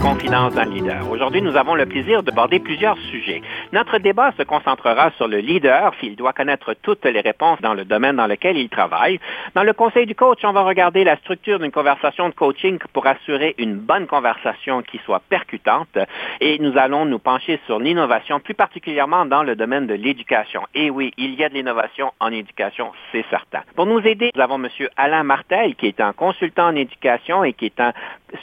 Confidence d'un leader. Aujourd'hui, nous avons le plaisir d'aborder plusieurs sujets. Notre débat se concentrera sur le leader, s'il doit connaître toutes les réponses dans le domaine dans lequel il travaille. Dans le conseil du coach, on va regarder la structure d'une conversation de coaching pour assurer une bonne conversation qui soit percutante. Et nous allons nous pencher sur l'innovation, plus particulièrement dans le domaine de l'éducation. Et oui, il y a de l'innovation en éducation, c'est certain. Pour nous aider, nous avons M. Alain Martel, qui est un consultant en éducation et qui est un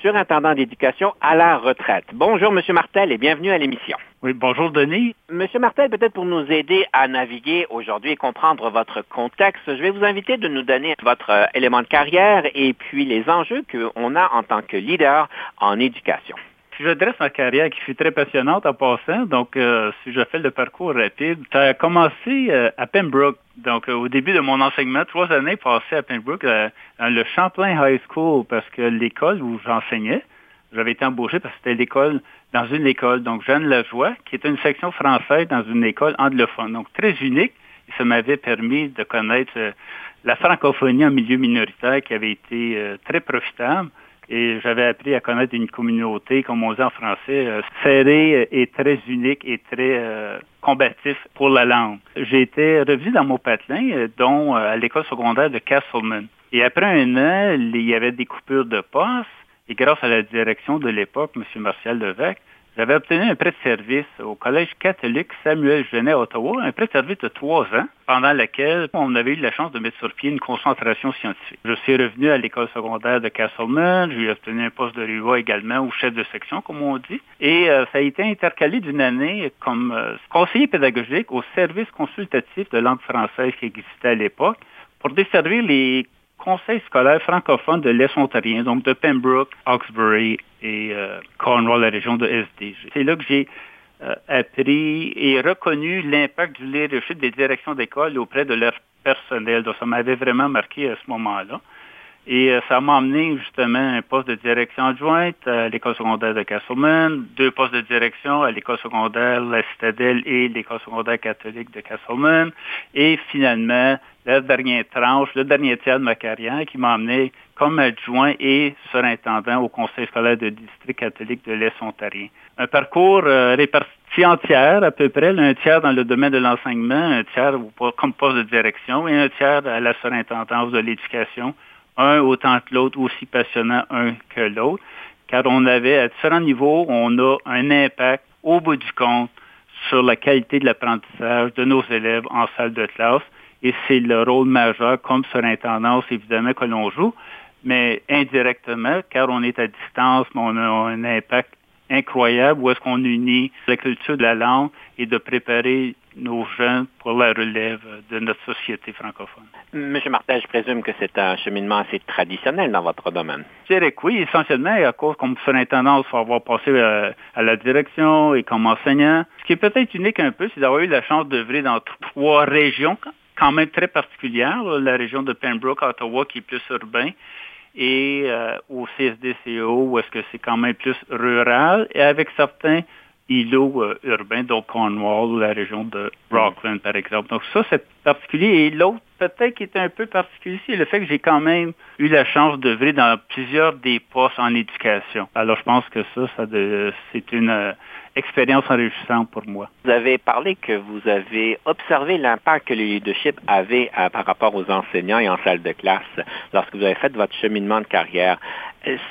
surintendant d'éducation à la retraite. Bonjour, M. Martel, et bienvenue à l'émission. Oui, bonjour, Denis. Monsieur Martel, peut-être pour nous aider à naviguer aujourd'hui et comprendre votre contexte, je vais vous inviter de nous donner votre euh, élément de carrière et puis les enjeux qu'on a en tant que leader en éducation. Si je dresse ma carrière qui fut très passionnante en passant, donc euh, si je fais le parcours rapide, ça a commencé euh, à Pembroke. Donc au début de mon enseignement, trois années passées à Pembroke, dans le Champlain High School, parce que l'école où j'enseignais, j'avais été embauché parce que c'était l'école, dans une école, donc Jeanne Lajoie, qui était une section française dans une école anglophone. Donc très unique. Et ça m'avait permis de connaître euh, la francophonie en milieu minoritaire qui avait été euh, très profitable. Et j'avais appris à connaître une communauté, comme on dit en français, euh, serrée et très unique et très combatif pour la langue. J'ai été revu dans mon patelin, dont à l'école secondaire de Castleman. Et après un an, il y avait des coupures de poste. Et grâce à la direction de l'époque, M. Martial Levesque, j'avais obtenu un prêt de service au Collège catholique Samuel Genet Ottawa, un prêt de service de trois ans, pendant lequel on avait eu la chance de mettre sur pied une concentration scientifique. Je suis revenu à l'école secondaire de Castleman, j'ai obtenu un poste de RUA également, ou chef de section, comme on dit, et euh, ça a été intercalé d'une année comme euh, conseiller pédagogique au service consultatif de langue française qui existait à l'époque, pour desservir les conseil scolaire francophone de l'Est ontarien, donc de Pembroke, Hawkesbury et euh, Cornwall, la région de SDG. C'est là que j'ai euh, appris et reconnu l'impact du leadership des directions d'école auprès de leur personnel. Donc, ça m'avait vraiment marqué à ce moment-là. Et euh, ça m'a amené justement un poste de direction adjointe à l'école secondaire de Castleman, deux postes de direction à l'école secondaire La Citadelle et l'école secondaire catholique de Castleman, et finalement la dernière tranche, le dernier tiers de ma carrière qui m'a amené comme adjoint et surintendant au conseil scolaire de district catholique de l'Est ontarien. Un parcours euh, réparti en tiers à peu près, un tiers dans le domaine de l'enseignement, un tiers comme poste de direction et un tiers à la surintendance de l'éducation un autant que l'autre, aussi passionnant un que l'autre, car on avait à différents niveaux, on a un impact au bout du compte sur la qualité de l'apprentissage de nos élèves en salle de classe. Et c'est le rôle majeur, comme surintendance, évidemment, que l'on joue, mais indirectement, car on est à distance, mais on a un impact incroyable où est-ce qu'on unit la culture de la langue et de préparer nos jeunes pour la relève de notre société francophone. Monsieur Martin, je présume que c'est un cheminement assez traditionnel dans votre domaine. Je dirais que oui, essentiellement, à cause, comme surintendant, il faut avoir passé euh, à, la direction et comme enseignant. Ce qui est peut-être unique un peu, c'est d'avoir eu la chance d'œuvrer dans trois régions quand même très particulières. La région de Pembroke, Ottawa, qui est plus urbain, et euh, au CSDCO, où est-ce que c'est quand même plus rural, et avec certains îlots euh, urbains, donc Cornwall ou la région de Rockland, par exemple. Donc ça, c'est particulier. Et l'autre, peut-être qui est un peu particulier, c'est le fait que j'ai quand même eu la chance d'œuvrer dans plusieurs des postes en éducation. Alors je pense que ça, ça c'est une euh, expérience enrichissante pour moi. Vous avez parlé que vous avez observé l'impact que le leadership avait euh, par rapport aux enseignants et en salle de classe lorsque vous avez fait votre cheminement de carrière.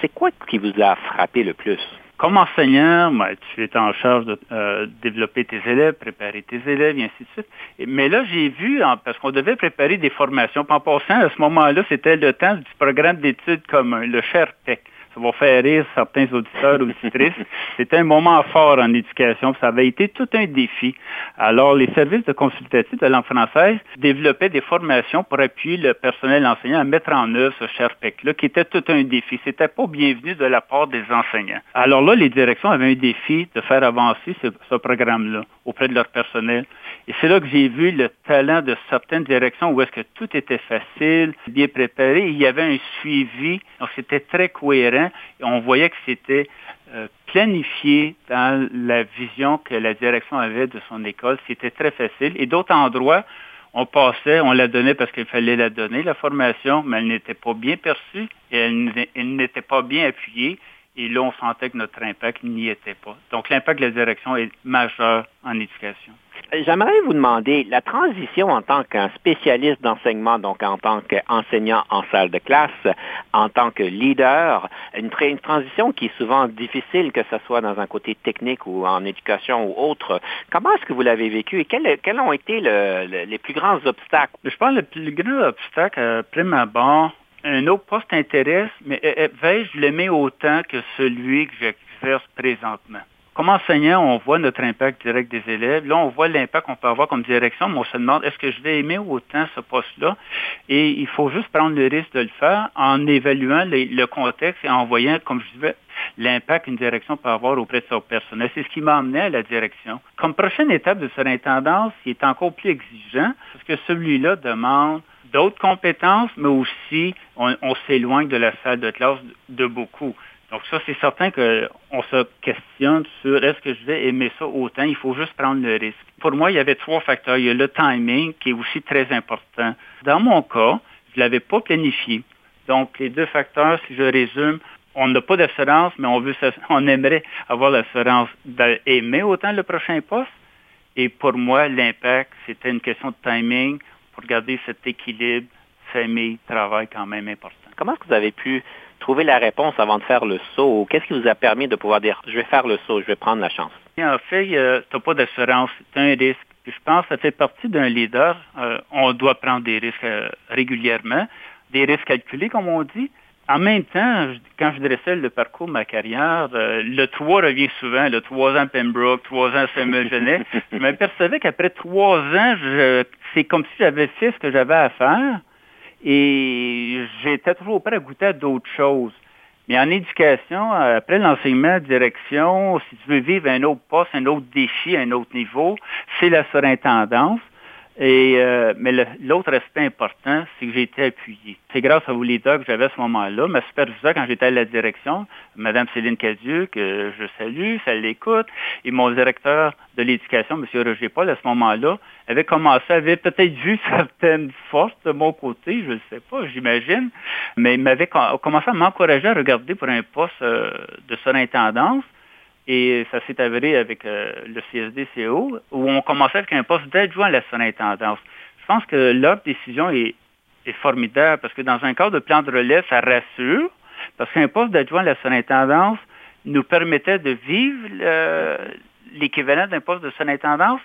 C'est quoi qui vous a frappé le plus? Comme enseignant, tu es en charge de euh, développer tes élèves, préparer tes élèves, et ainsi de suite. mais là, j'ai vu, parce qu'on devait préparer des formations, en passant, à ce moment-là, c'était le temps du programme d'études commun, le SHAREPEC. Ça va faire rire certains auditeurs ou auditrices. C'était un moment fort en éducation. Ça avait été tout un défi. Alors, les services de consultatif de langue française développaient des formations pour appuyer le personnel enseignant à mettre en œuvre ce SharePEC-là, qui était tout un défi. C'était pas bienvenu de la part des enseignants. Alors là, les directions avaient un défi de faire avancer ce, ce programme-là auprès de leur personnel. Et c'est là que j'ai vu le talent de certaines directions où est-ce que tout était facile, bien préparé. Il y avait un suivi. Donc, c'était très cohérent et on voyait que c'était euh, planifié dans la vision que la direction avait de son école. C'était très facile. Et d'autres endroits, on passait, on la donnait parce qu'il fallait la donner, la formation, mais elle n'était pas bien perçue et elle n'était pas bien appuyée. Et là, on sentait que notre impact n'y était pas. Donc, l'impact de la direction est majeur en éducation. J'aimerais vous demander, la transition en tant qu'un spécialiste d'enseignement, donc en tant qu'enseignant en salle de classe, en tant que leader, une, une, transition qui est souvent difficile, que ce soit dans un côté technique ou en éducation ou autre. Comment est-ce que vous l'avez vécu et quels, quels ont été le, le, les plus grands obstacles? Je pense que le plus grand obstacle, euh, prime abord, un autre poste intéresse, mais euh, vais-je l'aimer autant que celui que j'exerce présentement? comme enseignant, on voit notre impact direct des élèves. Là, on voit l'impact qu'on peut avoir comme direction, mais on se demande est-ce que je vais aimer autant ce poste-là? Et il faut juste prendre le risque de le faire en évaluant le contexte et en voyant, comme je disais, l'impact qu'une direction peut avoir auprès de son personnel. C'est ce qui m'a amené à la direction. Comme prochaine étape de surintendance, il est encore plus exigeant parce que celui-là demande d'autres compétences, mais aussi on, s'éloigne de la salle de classe de beaucoup. Donc ça, c'est certain qu'on se questionne sur est-ce que je vais aimer ça autant? Il faut juste prendre le risque. Pour moi, il y avait trois facteurs. Il y a le timing qui est aussi très important. Dans mon cas, je ne l'avais pas planifié. Donc les deux facteurs, si je résume, on n'a pas d'assurance, mais on veut, on aimerait avoir l'assurance d'aimer autant le prochain poste. Et pour moi, l'impact, c'était une question de timing pour garder cet équilibre famille, travail quand même important. Comment est-ce que vous avez pu trouver la réponse avant de faire le saut? Qu'est-ce qui vous a permis de pouvoir dire, je vais faire le saut, je vais prendre la chance? En fait, tu n'as pas d'assurance, c'est un risque. je pense que ça fait partie d'un leader. Euh, on doit prendre des risques euh, régulièrement, des risques calculés, comme on dit. En même temps, quand je dressais le parcours de ma carrière, euh, le 3 revient souvent, le 3 ans Pembroke, 3 ans Samuel Genet. je m'apercevais qu'après 3 ans, c'est comme si j'avais fait ce que j'avais à faire. Et j'étais toujours prêt à goûter à d'autres choses. Mais en éducation, après l'enseignement, direction, si tu veux vivre un autre poste, un autre défi, un autre niveau, c'est la surintendance. Et, euh, mais l'autre aspect important, c'est que j'ai été appuyé. C'est grâce à vous leaders que j'avais à ce moment-là. Ma superviseure, quand j'étais à la direction, Mme Céline Cadieux, que je salue, ça l'écoute, et mon directeur de l'éducation, M. Roger Paul, à ce moment-là, avait commencé, avait peut-être vu certaines forces de mon côté, je ne sais pas, j'imagine, mais il m'avait commencé à m'encourager à regarder pour un poste euh, de surintendance. Et ça s'est avéré avec euh, le CSD-CO, où on commençait avec un poste d'adjoint à la surintendance. Je pense que leur décision est, est, formidable parce que dans un cadre de plan de relève, ça rassure, parce qu'un poste d'adjoint à la surintendance nous permettait de vivre l'équivalent d'un poste de surintendance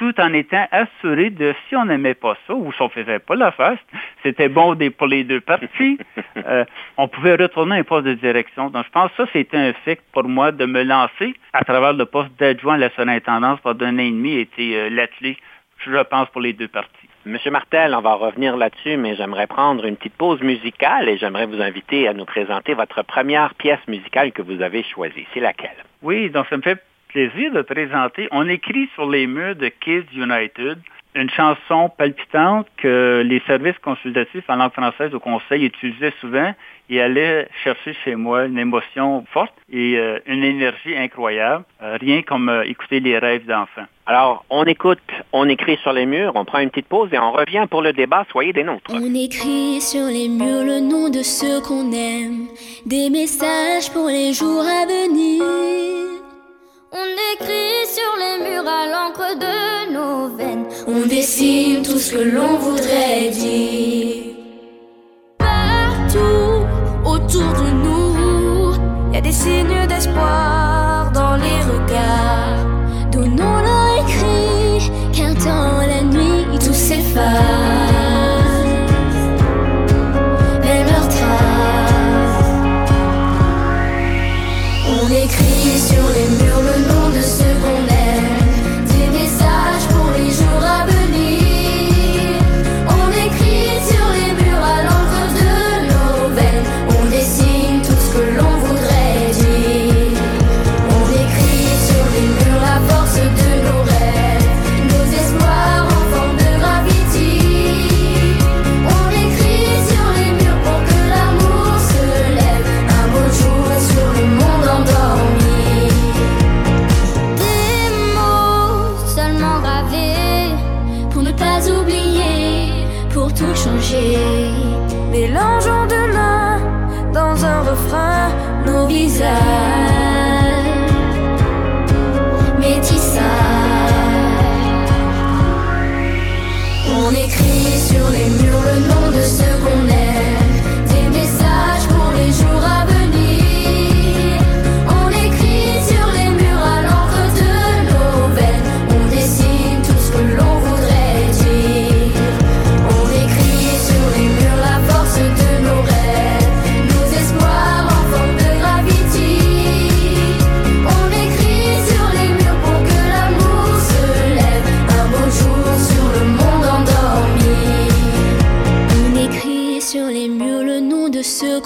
tout en étant assuré de si on n'aimait pas ça ou si on faisait pas la face, c'était bon pour les deux parties, euh, on pouvait retourner un poste de direction. Donc, je pense que ça, c'était un fait pour moi de me lancer à travers le poste d'adjoint à la surintendance pendant un an et demi était euh, l'atelier, je pense, pour les deux parties. Monsieur Martel, on va revenir là-dessus, mais j'aimerais prendre une petite pause musicale et j'aimerais vous inviter à nous présenter votre première pièce musicale que vous avez choisie. C'est laquelle? Oui, donc ça me fait plaisir de présenter. On écrit sur les murs de Kids United une chanson palpitante que les services consultatifs en langue française au Conseil utilisaient souvent et allaient chercher chez moi une émotion forte et euh, une énergie incroyable, euh, rien comme euh, écouter les rêves d'enfants. Alors, on écoute, on écrit sur les murs, on prend une petite pause et on revient pour le débat. Soyez des nôtres. On écrit sur les murs le nom de ceux qu'on aime, des messages pour les jours à venir. On écrit sur les murs à l'encre de nos veines. On dessine tout ce que l'on voudrait dire. Partout autour de nous, il y a des signes d'espoir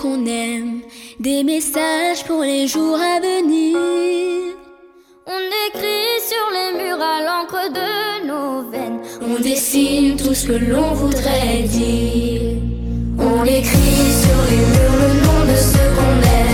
qu'on aime. Des messages pour les jours à venir. On écrit sur les murs à l'encre de nos veines. On dessine tout ce que l'on voudrait dire. On écrit sur les murs le nom de ceux qu'on aime.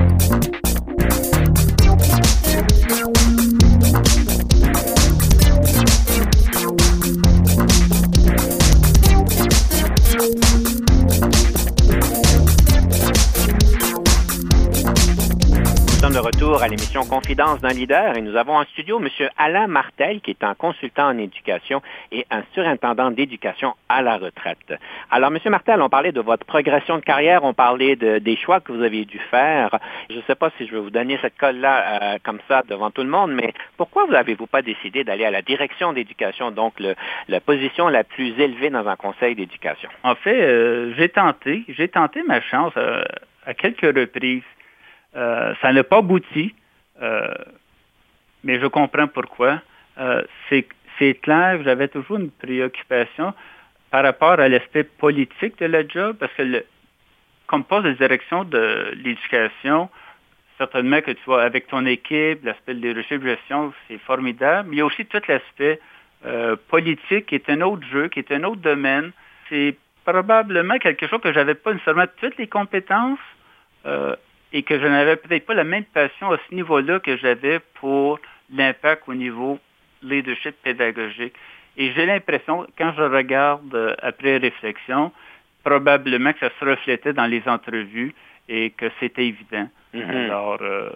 l'émission Confidence d'un leader et nous avons en studio M. Alain Martel, qui est un consultant en éducation et un surintendant d'éducation à la retraite. Alors, M. Martel, on parlait de votre progression de carrière, on parlait de- des choix que vous avez dû faire. Je ne sais pas si je vais vous donner cette colle-là euh, comme ça devant tout le monde, mais pourquoi vous n'avez-vous pas décidé d'aller à la direction d'éducation, donc la position la plus élevée dans un conseil d'éducation? En fait, euh, j'ai tenté, j'ai tenté ma chance euh, à quelques reprises. Ça n'a pas abouti, mais je comprends pourquoi. Euh, c'est clair, j'avais toujours une préoccupation par rapport à l'aspect politique de la job, parce que le, comme poste de direction de l'éducation, certainement que tu vois avec ton équipe, l'aspect de leadership, gestion, c'est formidable. Mais il y a aussi tout l'aspect euh, politique qui est un autre jeu, qui est un autre domaine. C'est probablement quelque chose que j'avais pas nécessairement toutes les compétences euh, et que je n'avais peut-être pas la même passion à ce niveau-là que j'avais pour l'impact au niveau leadership pédagogique. Et j'ai l'impression, quand je regarde euh, après réflexion, probablement que ça se reflétait dans les entrevues et que c'était évident. Mhm. Alors, euh,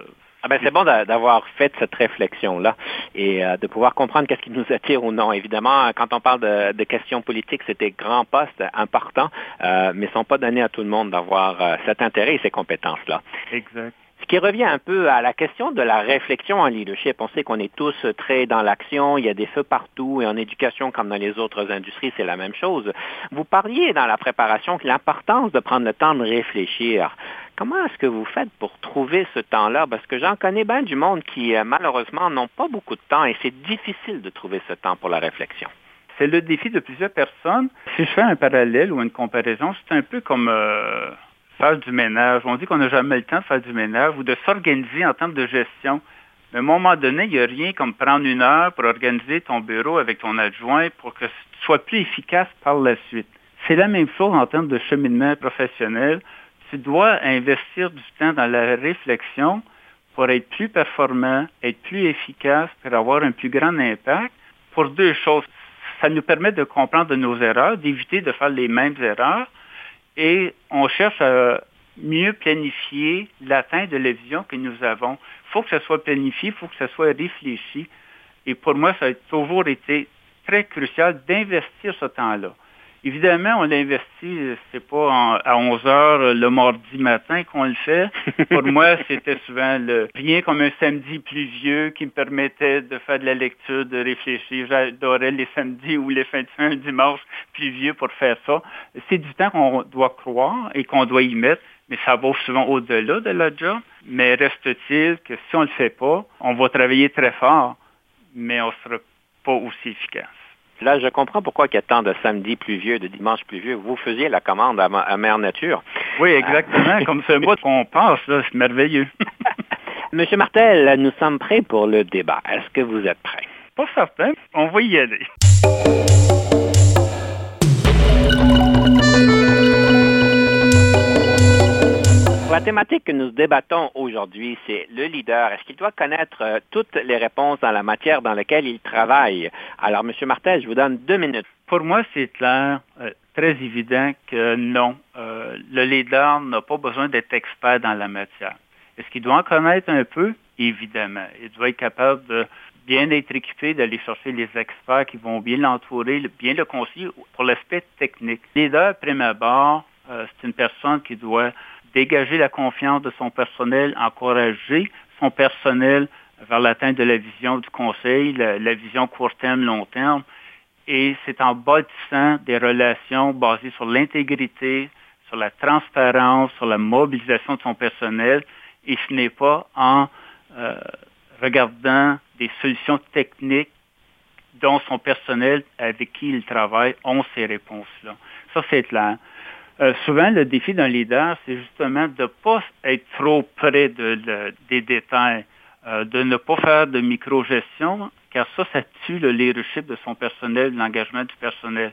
Ah ben, c'est bon d'a- d'avoir fait cette réflexion-là et euh, de pouvoir comprendre qu'est-ce qui nous attire ou non. Évidemment, quand on parle de, de questions politiques, c'est des grands postes importants, euh, mais ne sont pas donnés à tout le monde d'avoir euh, cet intérêt et ces compétences-là. exact. Ce qui revient un peu à la question de la réflexion en leadership. On sait qu'on est tous très dans l'action, il y a des feux partout, et en éducation comme dans les autres industries, c'est la même chose. Vous parliez dans la préparation de l'importance de prendre le temps de réfléchir. Comment est-ce que vous faites pour trouver ce temps-là? Parce que j'en connais bien du monde qui, euh, malheureusement, n'ont pas beaucoup de temps et c'est difficile de trouver ce temps pour la réflexion. C'est le défi de plusieurs personnes. Si je fais un parallèle ou une comparaison, c'est un peu comme euh, faire du ménage. On dit qu'on n'a jamais le temps de faire du ménage ou de s'organiser en termes de gestion. Mais à un moment donné, il n'y a rien comme prendre une heure pour organiser ton bureau avec ton adjoint pour que tu sois plus efficace par la suite. C'est la même chose en termes de cheminement professionnel. Tu dois investir du temps dans la réflexion pour être plus performant, être plus efficace, pour avoir un plus grand impact. Pour deux choses. Ça nous permet de comprendre nos erreurs, d'éviter de faire les mêmes erreurs, et on cherche à mieux planifier l'atteinte de la vision que nous avons. Il faut que ça soit planifié, il faut que ça soit réfléchi. Et pour moi, ça a toujours été très crucial d'investir ce temps-là. Évidemment, on l'investit, c'est pas en- à 11 heures le mardi matin qu'on le fait. Pour moi, c'était souvent le, rien comme un samedi pluvieux qui me permettait de faire de la lecture, de réfléchir. J'adorais les samedis ou les fins de semaine, dimanche pluvieux pour faire ça. C'est du temps qu'on doit croire et qu'on doit y mettre, mais ça va souvent au-delà de la job. Mais reste-t-il que si on le fait pas, on va travailler très fort mais on ne sera pas aussi efficace. Là, je comprends pourquoi il y a tant de samedis pluvieux, de dimanches pluvieux. Vous faisiez la commande à, Mère Nature. Oui, exactement. Comme ce mot qu'on pense, c'est merveilleux. Monsieur Martel, nous sommes prêts pour le débat. Est-ce que vous êtes prêt? Pas certain. On va y aller. La thématique que nous débattons aujourd'hui, c'est le leader. Est-ce qu'il doit connaître euh, toutes les réponses dans la matière dans laquelle il travaille? Alors, M. Martel, je vous donne deux minutes. Pour moi, c'est clair, euh, très évident que non. Euh, le leader n'a pas besoin d'être expert dans la matière. Est-ce qu'il doit en connaître un peu? Évidemment. Il doit être capable de bien être équipé, d'aller chercher les experts qui vont bien l'entourer, bien le conseiller pour l'aspect technique. Le leader, prime abord, c'est une personne qui doit dégager la confiance de son personnel, encourager son personnel vers l'atteinte de la vision du conseil, la, vision court terme, long terme. Et c'est en bâtissant des relations basées sur l'intégrité, sur la transparence, sur la mobilisation de son personnel, et ce n'est pas en euh, regardant des solutions techniques dont son personnel avec qui il travaille ont ces réponses-là. Ça, c'est clair. Euh, souvent, le défi d'un leader, c'est justement de ne pas être trop près de, des détails, euh, de ne pas faire de micro-gestion, car ça, ça tue le leadership de son personnel, l'engagement du personnel.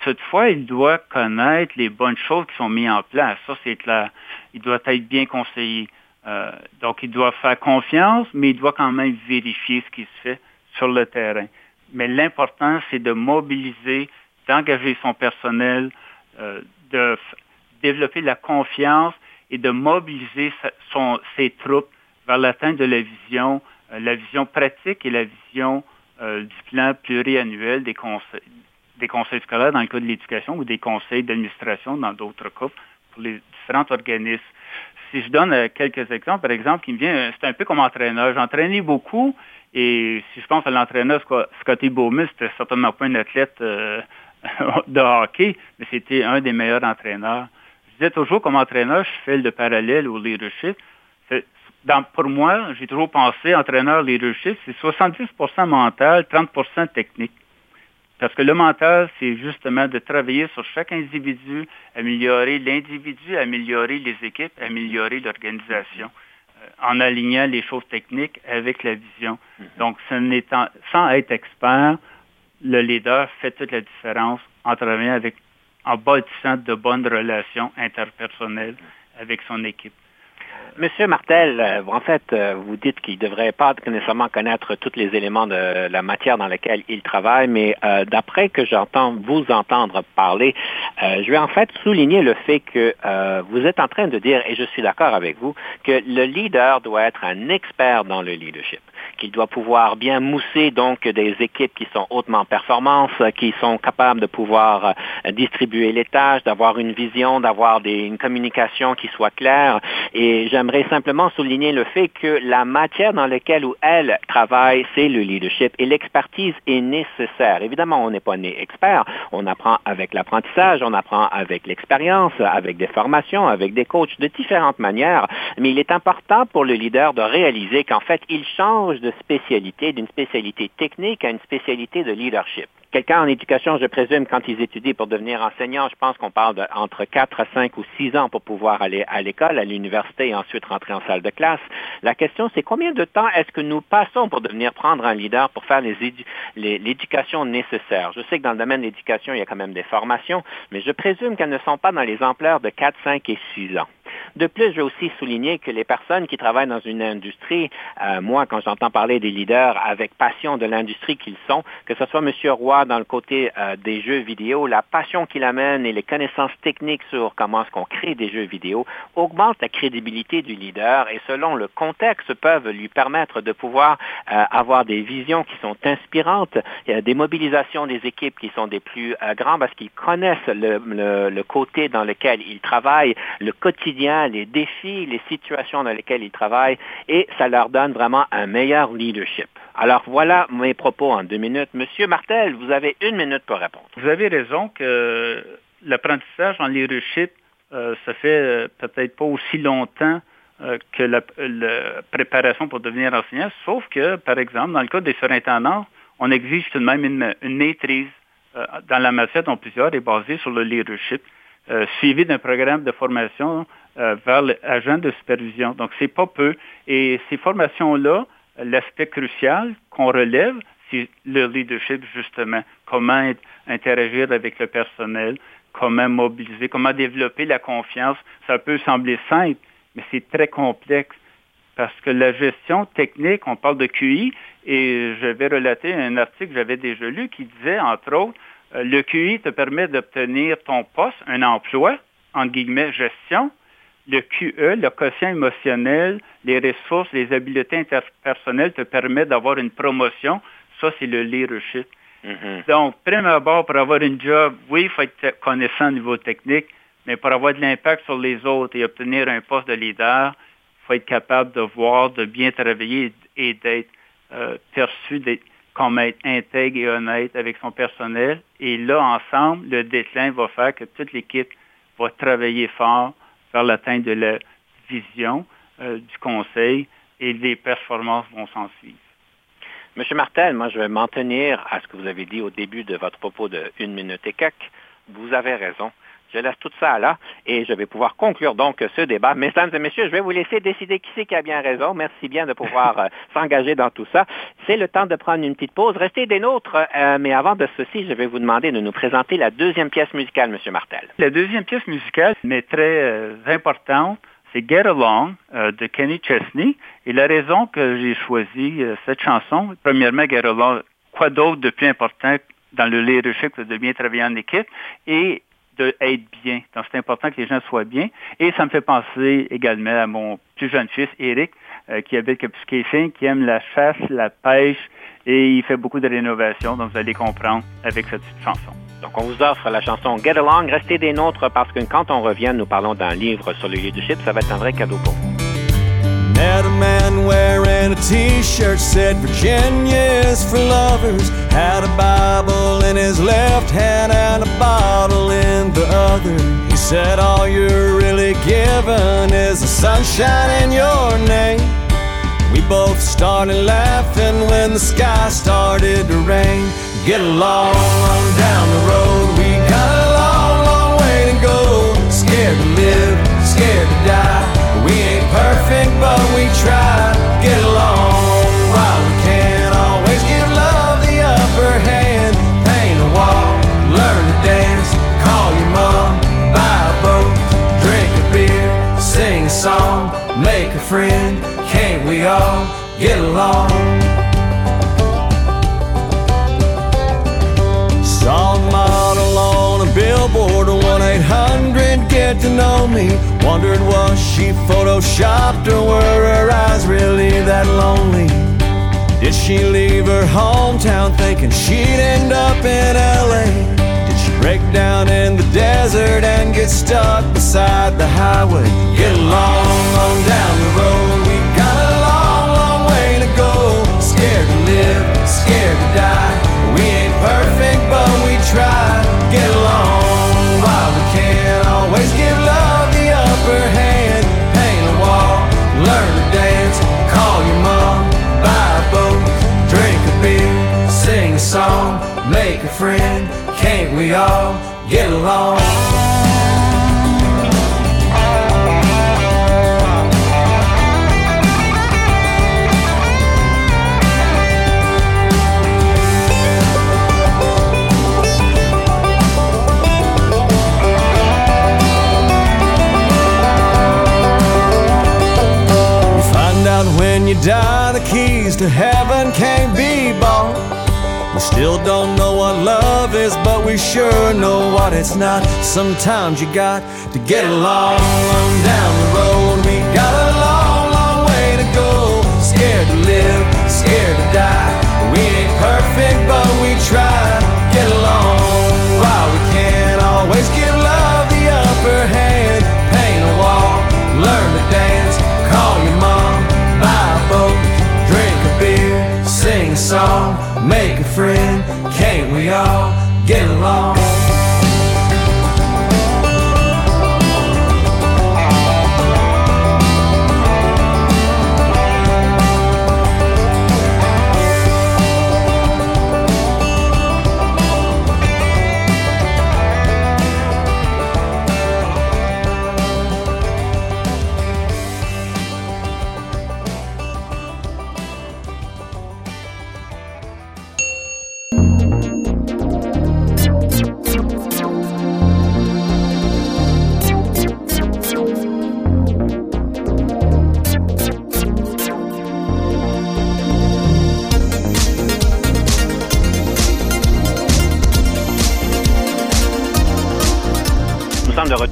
Toutefois, il doit connaître les bonnes choses qui sont mises en place. Ça, c'est clair. Il doit être bien conseillé. Euh, donc, il doit faire confiance, mais il doit quand même vérifier ce qui se fait sur le terrain. Mais l'important, c'est de mobiliser, d'engager son personnel, de développer la confiance et de mobiliser ses troupes vers l'atteinte de la vision, euh, la vision pratique et la vision euh, du plan pluriannuel des conseils, des conseils scolaires dans le cas de l'éducation ou des conseils d'administration dans d'autres cas pour les différents organismes. Si je donne euh, quelques exemples, par exemple, qui me vient, c'est un peu comme entraîneur. J'entraînais beaucoup et si je pense à l'entraîneur Scotty Bowman, c'était certainement pas un athlète de hockey, mais c'était un des meilleurs entraîneurs. Je disais toujours, comme entraîneur, je fais le parallèle au leadership. pour moi, j'ai toujours pensé, entraîneur leadership, c'est 70% mental, 30% technique. Parce que le mental, c'est justement de travailler sur chaque individu, améliorer l'individu, améliorer les équipes, améliorer l'organisation, euh, en alignant les choses techniques avec la vision. Mm-hmm. Donc, sans être expert, le leader fait toute la différence en travaillant avec, en bâtissant de bonnes relations interpersonnelles avec son équipe. Monsieur Martel, euh, en fait, euh, vous dites qu'il ne devrait pas nécessairement connaître tous les éléments de la matière dans laquelle il travaille, mais euh, d'après que j'entends vous entendre parler, je vais en fait souligner le fait que vous êtes en train de dire, et je suis d'accord avec vous, que le leader doit être un expert dans le leadership qu'il doit pouvoir bien mousser donc des équipes qui sont hautement performantes, qui sont capables de pouvoir distribuer les tâches, d'avoir une vision, d'avoir une communication qui soit claire. Et j'aimerais simplement souligner le fait que la matière dans laquelle où elle travaille, c'est le leadership et l'expertise est nécessaire. Évidemment, on n'est pas né expert. On apprend avec l'apprentissage, on apprend avec l'expérience, avec des formations, avec des coachs de différentes manières. Mais il est important pour le leader de réaliser qu'en fait, il change de spécialité, d'une spécialité technique à une spécialité de leadership quelqu'un en éducation, je présume, quand ils étudient pour devenir enseignant, je pense qu'on parle de entre 4 à 5 ou 6 ans pour pouvoir aller à l'école, à l'université et ensuite rentrer en salle de classe. La question, c'est combien de temps est-ce que nous passons pour devenir prendre un leader, pour faire l'éducation nécessaire? Je sais que dans le domaine de l'éducation, il y a quand même des formations, mais je présume qu'elles ne sont pas dans les ampleurs de 4, 5 et 6 ans. De plus, je vais aussi souligner que les personnes qui travaillent dans une industrie, euh, moi, quand j'entends parler des leaders avec passion de l'industrie qu'ils sont, que ce soit M. Roy dans le côté euh, des jeux vidéo, la passion qu'il amène et les connaissances techniques sur comment est-ce qu'on crée des jeux vidéo augmentent la crédibilité du leader et selon le contexte peuvent lui permettre de pouvoir euh, avoir des visions qui sont inspirantes, des mobilisations des équipes qui sont des plus grands parce qu'ils connaissent le, le côté dans lequel ils travaillent, le quotidien les défis, les situations dans lesquelles ils travaillent et ça leur donne vraiment un meilleur leadership. Alors voilà mes propos en deux minutes. Monsieur Martel, vous avez une minute pour répondre. Vous avez raison que l'apprentissage en leadership, euh, ça fait euh, peut-être pas aussi longtemps euh, que la, préparation pour devenir enseignant, sauf que, par exemple, dans le cas des surintendants, on exige tout de même une, maîtrise euh, dans la matière dont plusieurs est basée sur le leadership, suivi d'un programme de formation vers l'agent de supervision. Donc, c'est pas peu. Et ces formations-là, l'aspect crucial qu'on relève, c'est le leadership, justement. Comment interagir avec le personnel, comment mobiliser, comment développer la confiance. Ça peut sembler simple, mais c'est très complexe parce que la gestion technique, on parle de QI, et je vais relater un article que j'avais déjà lu qui disait, entre autres, euh, le QI te permet d'obtenir ton poste, un emploi, en guillemets, gestion. Le QE, le quotient émotionnel, les ressources, les habiletés interpersonnelles te permettent d'avoir une promotion. Ça, c'est le leadership. Mm-hmm. Donc, prime abord, pour avoir une job, oui, il faut être connaissant au niveau technique, mais pour avoir de l'impact sur les autres et obtenir un poste de leader, il faut être capable de voir, de bien travailler et d'être euh, perçu comme être intègre et honnête avec son personnel. Et là, ensemble, le déclin va faire que toute l'équipe va travailler fort vers l'atteinte de la vision euh, du conseil et les performances vont s'en suivre. Monsieur Martel, moi, je vais m'en tenir à ce que vous avez dit au début de votre propos de une minute et quelques. Vous avez raison. Je laisse tout ça là et je vais pouvoir conclure donc ce débat. Mesdames et messieurs, je vais vous laisser décider qui c'est qui a bien raison. Merci bien de pouvoir euh, s'engager dans tout ça. C'est le temps de prendre une petite pause. Restez des nôtres, euh, mais avant de ceci, je vais vous demander de nous présenter la deuxième pièce musicale, Monsieur Martel. La deuxième pièce musicale, mais très euh, importante, c'est Get Along de Kenny Chesney. Et la raison que j'ai choisi cette chanson, premièrement, Get Along, quoi d'autre de plus important dans le leadership de bien travailler en équipe? Et de être bien. Donc, c'est important que les gens soient bien. Et ça me fait penser également à mon plus jeune fils, Eric, euh, qui habite Kapuskasing, qui aime la chasse, la pêche, et il fait beaucoup de rénovation. Donc, vous allez comprendre avec cette petite chanson. Donc, on vous offre la chanson Get Along. Restez des nôtres parce que quand on revient, nous parlons d'un livre sur le leadership. Ça va être un vrai cadeau pour vous. Met a man wearing a t-shirt said Virginia is for lovers. Had a Bible in his left hand and a bottle in the other. He said all you're really given is the sunshine in your name. We both started laughing when the sky started to rain. Get along on down the road. We got a long, long way to go. Scared to live, scared to die. We ain't perfect, but we try. Get along song, make a friend. Can't we all get along? Saw a model on a billboard, 1 800 get to know me. Wondered was she photoshopped or were her eyes really that lonely? Did she leave her hometown thinking she'd end up in LA? Break down in the desert and get stuck beside the highway? Get along on down the road. We got a long, long way to go. Scared to live, scared to die. We ain't perfect, but we try. Get along all get along? when you die, the keys to heaven can't be bought. Still don't know what love is, but we sure know what it's not. Sometimes you got to get along down the road. We got a long, long way to go. Scared to live, scared to die. We ain't perfect, but we try. Get along while we can. Always give love the upper hand. Paint a wall, learn to dance, song, make a friend. Can't we all get along?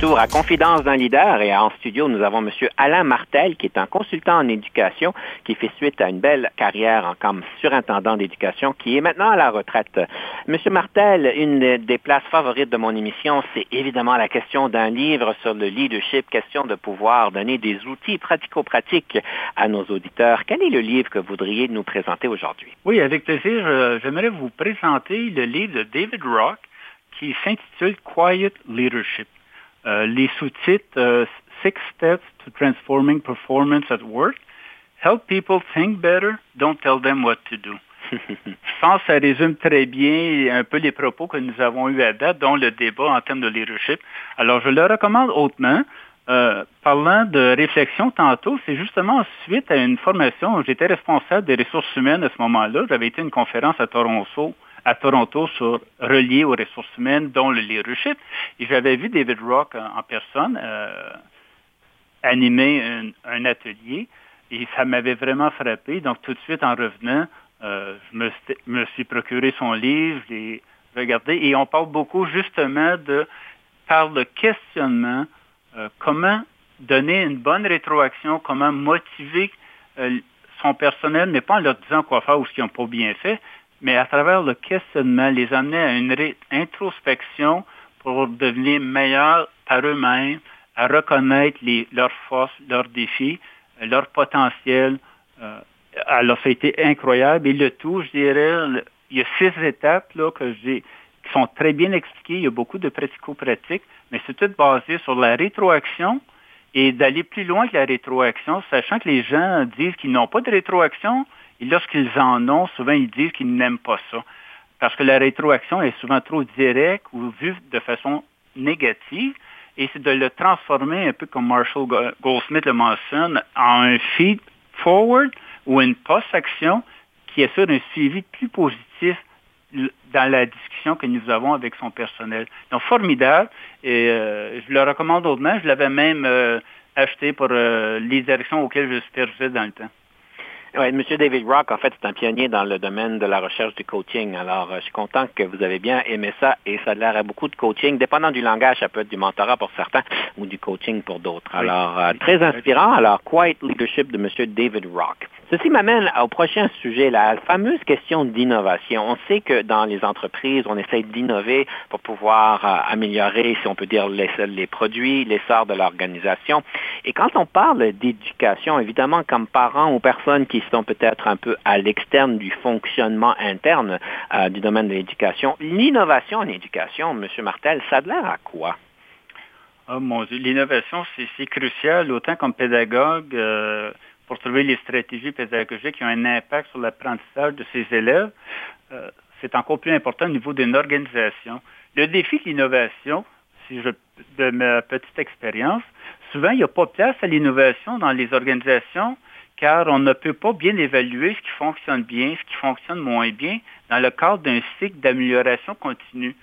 Retour à Confidence d'un leader et en studio, nous avons M. Alain Martel, qui est un consultant en éducation, qui fait suite à une belle carrière en comme surintendant d'éducation, qui est maintenant à la retraite. M. Martel, une des places favorites de mon émission, c'est évidemment la question d'un livre sur le leadership, question de pouvoir donner des outils pratico-pratiques à nos auditeurs. Quel est le livre que vous voudriez nous présenter aujourd'hui? Oui, avec plaisir. J'aimerais vous présenter le livre de David Rock qui s'intitule Quiet Leadership. Euh, les sous-titres euh, Six Steps to Transforming Performance at Work, Help People Think Better, Don't Tell Them What to Do. Je pense que ça résume très bien un peu les propos que nous avons eus à date, dont le débat en termes de leadership. Alors, je le recommande hautement. Euh, parlant de réflexion tantôt, c'est justement suite à une formation où j'étais responsable des ressources humaines à ce moment-là. J'avais été à une conférence à Toronto à Toronto sur relié aux ressources humaines, dont le leadership. Et j'avais vu David Rock en, personne euh, animer un, atelier et ça m'avait vraiment frappé. Donc tout de suite en revenant, euh, je me, suis procuré son livre, je l'ai regardé et on parle beaucoup justement de par le questionnement, euh, comment donner une bonne rétroaction, comment motiver son personnel, mais pas en leur disant quoi faire ou ce qu'ils n'ont pas bien fait, mais à travers le questionnement, les amener à une introspection pour devenir meilleurs par eux-mêmes, à reconnaître leurs forces, leurs défis, leur potentiel. Euh, alors, ça a été incroyable. Et le tout, je dirais, il y a six étapes là, qui sont très bien expliquées. Il y a beaucoup de pratico-pratiques, mais c'est tout basé sur la rétroaction et d'aller plus loin que la rétroaction, sachant que les gens disent qu'ils n'ont pas de rétroaction, et lorsqu'ils en ont, souvent ils disent qu'ils n'aiment pas ça. Parce que la rétroaction est souvent trop directe ou vue de façon négative. Et c'est de le transformer, un peu comme Marshall Goldsmith le mentionne, en un feed forward ou une post-action qui assure un suivi plus positif dans la discussion que nous avons avec son personnel. Donc, formidable. Et euh, je le recommande autrement. Je l'avais même euh, acheté pour euh, les directions auxquelles je supervisais dans le temps. Oui, M. David Rock, en fait, c'est un pionnier dans le domaine de la recherche du coaching. Alors, euh, je suis content que vous avez bien aimé ça et ça a l'air à beaucoup de coaching. Dépendant du langage, ça peut être du mentorat pour certains ou du coaching pour d'autres. Alors, euh, très inspirant. Alors, Quiet Leadership de M. David Rock. Ceci m'amène au prochain sujet, la fameuse question d'innovation. On sait que dans les entreprises, on essaie d'innover pour pouvoir euh, améliorer, si on peut dire, les, les produits, l'essor de l'organisation. Et quand on parle d'éducation, évidemment, comme parents ou personnes qui sont peut-être un peu à l'externe du fonctionnement interne euh, du domaine de l'éducation. L'innovation en éducation, M. Martel, ça a l'air à quoi? Oh mon Dieu, l'innovation, c'est crucial, autant comme pédagogue, euh, pour trouver les stratégies pédagogiques qui ont un impact sur l'apprentissage de ses élèves. Euh, c'est encore plus important au niveau d'une organisation. Le défi de l'innovation, si je, de ma petite expérience, souvent, il n'y a pas place à l'innovation dans les organisations car on ne peut pas bien évaluer ce qui fonctionne bien, ce qui fonctionne moins bien dans le cadre d'un cycle d'amélioration continue.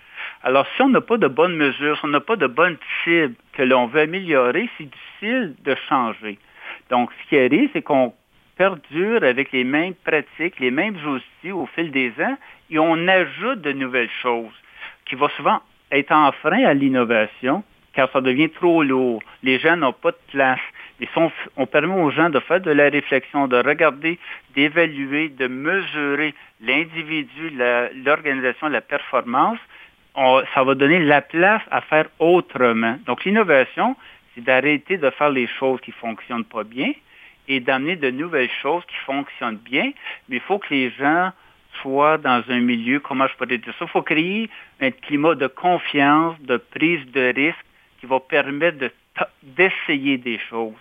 Alors, si on n'a pas de bonnes mesures, si on n'a pas de bonnes cibles que l'on veut améliorer, c'est difficile de changer. Donc, ce qui arrive, c'est qu'on perdure avec les mêmes pratiques, les mêmes outils au fil des ans, et on ajoute de nouvelles choses qui vont souvent être en frein à l'innovation, car ça devient trop lourd. Les gens n'ont pas de place on permet aux gens de faire de la réflexion, de regarder, d'évaluer, de mesurer l'individu, l'organisation, la, performance. ça va donner la place à faire autrement. Donc l'innovation, c'est d'arrêter de faire les choses qui fonctionnent pas bien et d'amener de nouvelles choses qui fonctionnent bien. Mais il faut que les gens soient dans un milieu, comment je pourrais dire ça, il faut créer un climat de confiance, de prise de risque qui va permettre d'essayer des choses.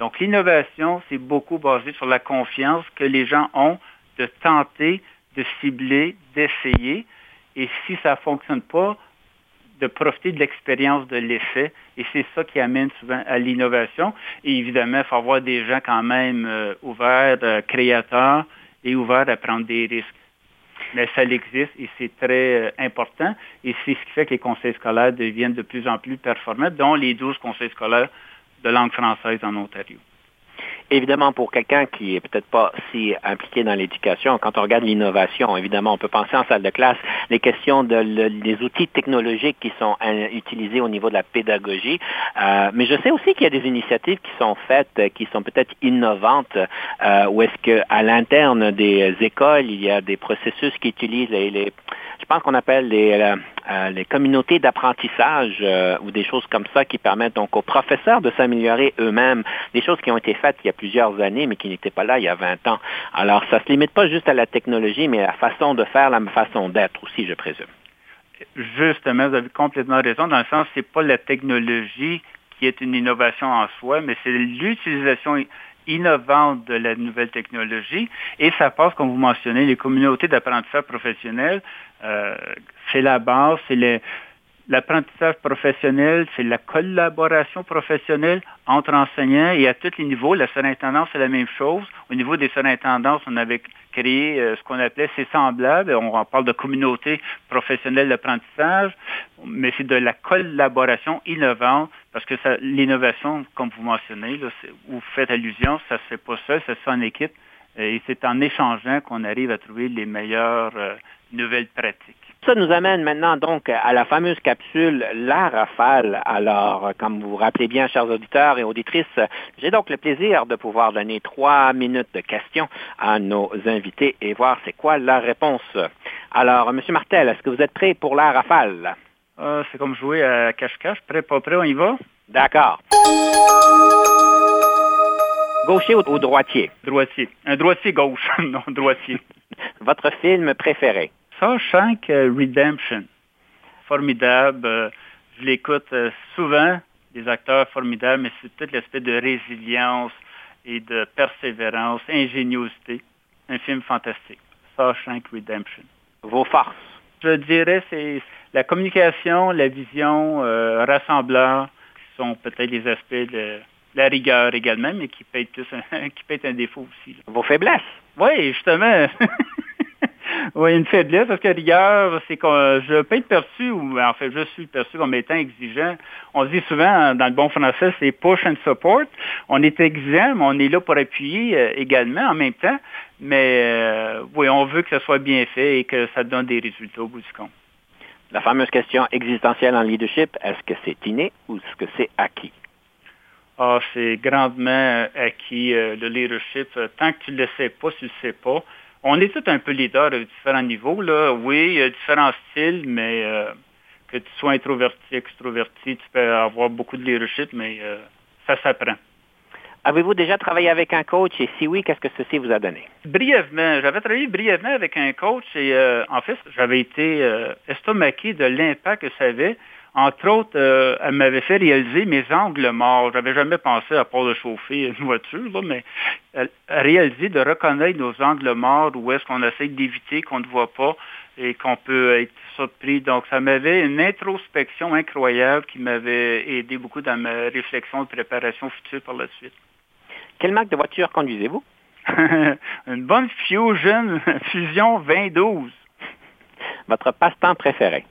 Donc l'innovation, c'est beaucoup basé sur la confiance que les gens ont de tenter, de cibler, d'essayer. Et si ça ne fonctionne pas, de profiter de l'expérience de l'essai. Et c'est ça qui amène souvent à l'innovation. Et évidemment, il faut avoir des gens quand même euh, ouverts, euh, créateurs et ouverts à prendre des risques. Mais ça existe et c'est très euh, important. Et c'est ce qui fait que les conseils scolaires deviennent de plus en plus performants, dont les 12 conseils scolaires de langue française en Ontario. Évidemment, pour quelqu'un qui est peut-être pas si impliqué dans l'éducation, quand on regarde l'innovation, évidemment, on peut penser en salle de classe. les questions de, outils technologiques qui sont utilisés au niveau de la pédagogie. mais je sais aussi qu'il y a des initiatives qui sont faites, qui sont peut-être innovantes, où est-ce qu'à l'interne des écoles, il y a des processus qui utilisent les je pense qu'on appelle les, euh, euh, les communautés d'apprentissage euh, ou des choses comme ça qui permettent donc aux professeurs de s'améliorer eux-mêmes, des choses qui ont été faites il y a plusieurs années mais qui n'étaient pas là il y a 20 ans. Alors, ça ne se limite pas juste à la technologie, mais à la façon de faire, la façon d'être aussi, je présume. Justement, vous avez complètement raison, dans le sens, c'est pas la technologie qui est une innovation en soi, mais c'est l'utilisation innovante de la nouvelle technologie. Et ça passe, comme vous mentionnez, les communautés d'apprentissage professionnel. Euh, c'est la base, c'est l'apprentissage professionnel, c'est la collaboration professionnelle entre enseignants et à tous les niveaux. La surintendance, c'est la même chose. Au niveau des surintendances, on avait créé euh, ce qu'on appelait C'est semblable. On parle de communauté professionnelle d'apprentissage, mais c'est de la collaboration innovante parce que l'innovation, comme vous mentionnez, là, vous faites allusion, ça ne se fait pas seul, ça se fait en équipe. Et c'est en échangeant qu'on arrive à trouver les meilleures euh, nouvelles pratiques. Ça nous amène maintenant donc à la fameuse capsule La Rafale. Alors, comme vous vous rappelez bien, chers auditeurs et auditrices, j'ai donc le plaisir de pouvoir donner trois minutes de questions à nos invités et voir c'est quoi la réponse. Alors, M. Martel, est-ce que vous êtes prêt pour La Rafale? Euh, c'est comme jouer à cache-cache. Prêt, pas prêt, on y va? D'accord. Gaucher ou, droitier? Droitier. Un droitier gauche, non, droitier. Votre film préféré? Shawshank euh, Redemption. Formidable. Euh, je l'écoute souvent. Des acteurs formidables, mais c'est tout l'aspect de résilience et de persévérance, ingéniosité. Un film fantastique. Shawshank Redemption. Vos forces? Je dirais c'est la communication, la vision, euh, rassembleur, sont peut-être les aspects de la rigueur également, mais qui peut être, un, qui peut être un défaut aussi. Vos faiblesses? Oui, justement. oui, une faiblesse, parce que rigueur, c'est que je peux être perçu, ou en fait, je suis perçu comme étant exigeant. On dit souvent, dans le bon français, c'est push and support. On est exigeant, mais on est là pour appuyer euh, également en même temps. Mais euh, oui, on veut que ce soit bien fait et que ça donne des résultats au bout du compte. La fameuse question existentielle en leadership, est-ce que c'est inné ou est-ce que c'est acquis? Ah, c'est grandement acquis, euh, le leadership. Tant que tu ne le sais pas, tu ne le sais pas. On est tous un peu leader à différents niveaux. Là. Oui, il y a différents styles, mais euh, que tu sois introverti, extroverti, tu peux avoir beaucoup de leadership, mais euh, ça s'apprend. Avez-vous déjà travaillé avec un coach? Et si oui, qu'est-ce que ceci vous a donné? Brièvement. J'avais travaillé brièvement avec un coach et euh, en fait, j'avais été euh, estomaqué de l'impact que ça avait. Entre autres, euh, elle m'avait fait réaliser mes angles morts. J'avais jamais pensé à part de chauffer une voiture, là, mais réalisé de reconnaître nos angles morts où est-ce qu'on essaie d'éviter, qu'on ne voit pas et qu'on peut être surpris. Donc, ça m'avait une introspection incroyable qui m'avait aidé beaucoup dans ma réflexion de préparation future par la suite. Quelle marque de voiture conduisez-vous? Une bonne Fusion Fusion 2012. Votre passe-temps préféré?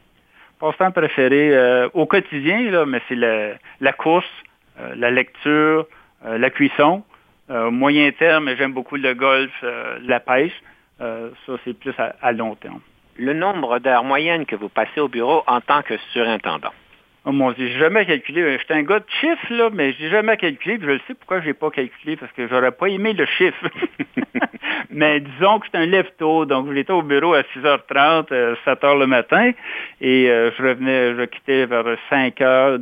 Passe-temps préféré euh, au quotidien, là, mais c'est la, course, euh, la lecture, euh, la cuisson. moyen terme, j'aime beaucoup le golf, la pêche. ça, c'est plus à long terme. Le nombre d'heures moyennes que vous passez au bureau en tant que surintendant? Oh mon Dieu, j'ai jamais calculé. J'étais un gars de chiffres, là, mais j'ai jamais calculé. je sais pourquoi j'ai pas calculé, parce que j'aurais pas aimé le chiffre. mais disons que j'étais un lève-tôt, donc j'étais au bureau à 6h30, 7h euh, le matin, et euh, je revenais, je quittais vers 5h,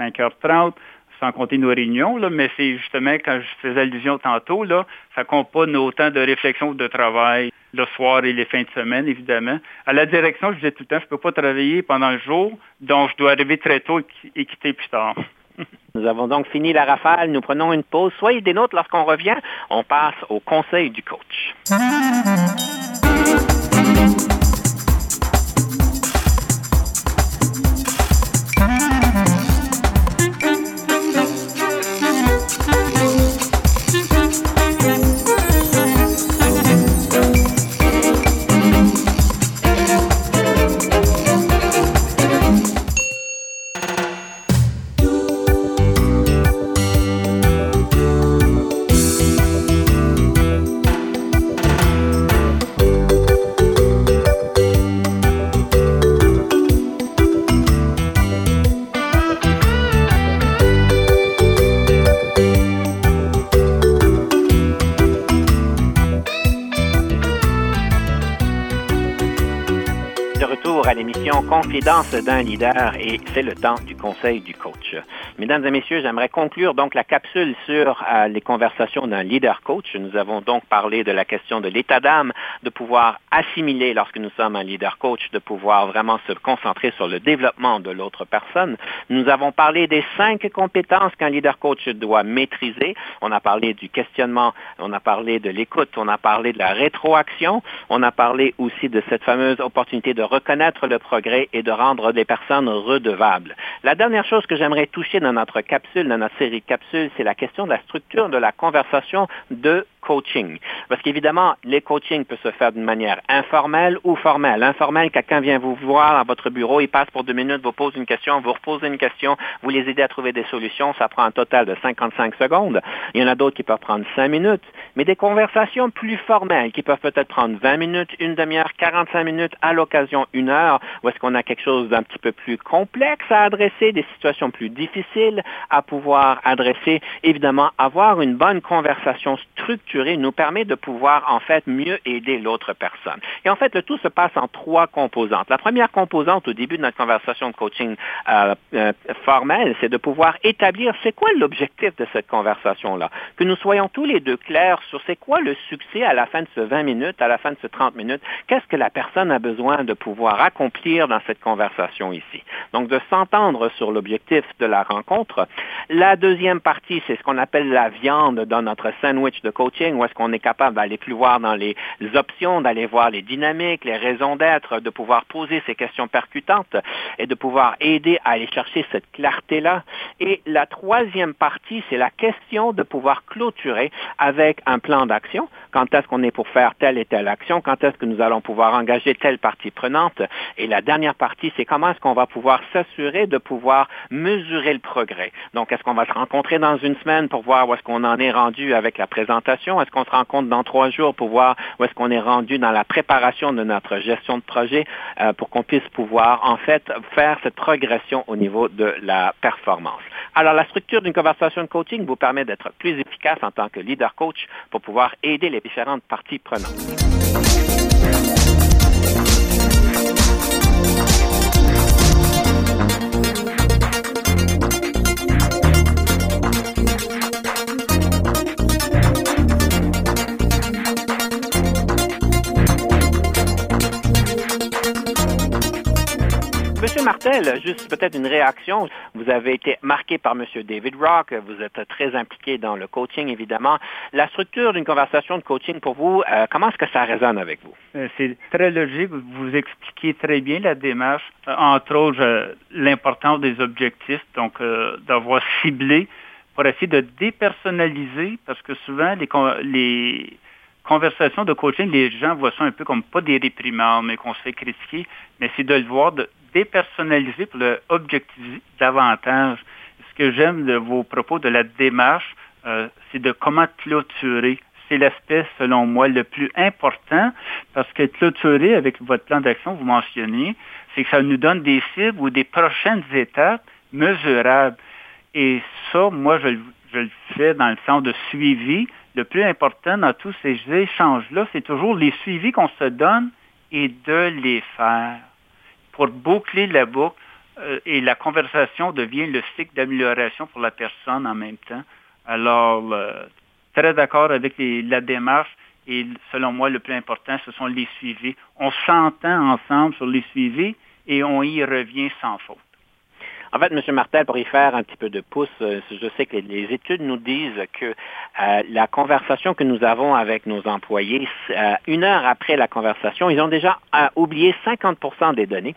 5h30 sans compter nos réunions, là, mais c'est justement quand je faisais allusion tantôt, là, ça compte pas nos temps de réflexion de travail le soir et les fins de semaine, évidemment. À la direction, je disais tout le temps, je peux pas travailler pendant le jour, donc je dois arriver très tôt et quitter plus tard. Nous avons donc fini la rafale. Nous prenons une pause. Soyez des nôtres lorsqu'on revient. On passe au conseil du coach. D'un leader et c'est le temps du conseil du coach. Mesdames et messieurs, j'aimerais conclure donc la capsule sur euh, les conversations d'un leader coach. Nous avons donc parlé de la question de l'état d'âme, de pouvoir assimiler lorsque nous sommes un leader coach, de pouvoir vraiment se concentrer sur le développement de l'autre personne. Nous avons parlé des cinq compétences qu'un leader coach doit maîtriser. On a parlé du questionnement, on a parlé de l'écoute, on a parlé de la rétroaction, on a parlé aussi de cette fameuse opportunité de reconnaître le progrès et de rendre les personnes redevables. La dernière chose que j'aimerais toucher dans notre capsule, dans notre série de capsules, c'est la question de la structure de la conversation de coaching. Parce qu'évidemment, les coachings peuvent se faire d'une manière informelle ou formelle. Informelle, quelqu'un vient vous voir à votre bureau, il passe pour deux minutes, vous pose une question, vous reposez une question, vous les aidez à trouver des solutions, ça prend un total de 55 secondes. Il y en a d'autres qui peuvent prendre cinq minutes. Mais des conversations plus formelles qui peuvent peut-être prendre 20 minutes, une demi-heure, 45 minutes, à l'occasion une heure, ou est-ce qu'on a quelque chose d'un petit peu plus complexe à adresser, des situations plus difficiles à pouvoir adresser. Évidemment, avoir une bonne conversation structurée nous permet de pouvoir en fait mieux aider l'autre Et en fait, le tout se passe en trois composantes. La première composante au début de notre conversation de coaching euh, euh, formelle, c'est de pouvoir établir c'est quoi l'objectif de cette conversation-là. Que nous soyons tous les deux clairs sur c'est quoi le succès à la fin de ce 20 minutes, à la fin de ce 30 minutes, qu'est-ce que la personne a besoin de pouvoir accomplir dans cette conversation ici? Donc, de s'entendre sur l'objectif de la rencontre. La deuxième partie, c'est ce qu'on appelle la viande dans notre sandwich de coaching où est-ce qu'on est capable d'aller plus voir dans les options, d'aller voir les dynamiques, les raisons d'être, de pouvoir poser ces questions percutantes et de pouvoir aider à aller chercher cette clarté-là. Et la troisième partie, c'est la question de pouvoir clôturer avec un plan d'action. Quand est-ce qu'on est pour faire telle et telle action? Quand est-ce que nous allons pouvoir engager telle partie prenante? Et la dernière partie, c'est comment est-ce qu'on va pouvoir s'assurer de pouvoir mesurer le progrès? Donc, est-ce qu'on va se rencontrer dans une semaine pour voir où est-ce qu'on en est rendu avec la présentation? Est-ce qu'on se rencontre dans trois jours pour voir où est-ce qu'on est rendu dans la préparation de notre gestion de projet euh, pour qu'on puisse pouvoir, en fait, faire cette progression au niveau de la performance. Alors, la structure d'une conversation de coaching vous permet d'être plus efficace en tant que leader coach pour pouvoir aider les différentes parties prenantes. Juste peut-être une réaction. Vous avez été marqué par Monsieur David Rock. Vous êtes très impliqué dans le coaching, évidemment. La structure d'une conversation de coaching pour vous, euh, comment est-ce que ça résonne avec vous? Euh, c'est très logique. Vous expliquez très bien la démarche. Euh, entre autres, l'importance des objectifs, donc d'avoir ciblé pour essayer de dépersonnaliser, parce que souvent, les, les conversations de coaching, les gens voient ça un peu comme pas des réprimandes, mais qu'on se fait critiquer, mais c'est de le voir de, dépersonnaliser pour le objectiver davantage. Ce que j'aime de vos propos de la démarche, euh, c'est de comment clôturer. C'est l'aspect, selon moi, le plus important parce que clôturer avec votre plan d'action, vous mentionnez, c'est que ça nous donne des cibles ou des prochaines étapes mesurables. Et ça, moi, je, je le fais dans le sens de suivi. Le plus important dans tous ces échanges-là, c'est toujours les suivis qu'on se donne et de les faire pour boucler la boucle euh, et la conversation devient le cycle d'amélioration pour la personne en même temps. Alors, euh, très d'accord avec la démarche et selon moi, le plus important, ce sont les suivis. On s'entend ensemble sur les suivis et on y revient sans faute. En fait, M. Martel, pour y faire un petit peu de pouce, euh, je sais que les études nous disent que la conversation que nous avons avec nos employés, une heure après la conversation, ils ont déjà oublié 50% des données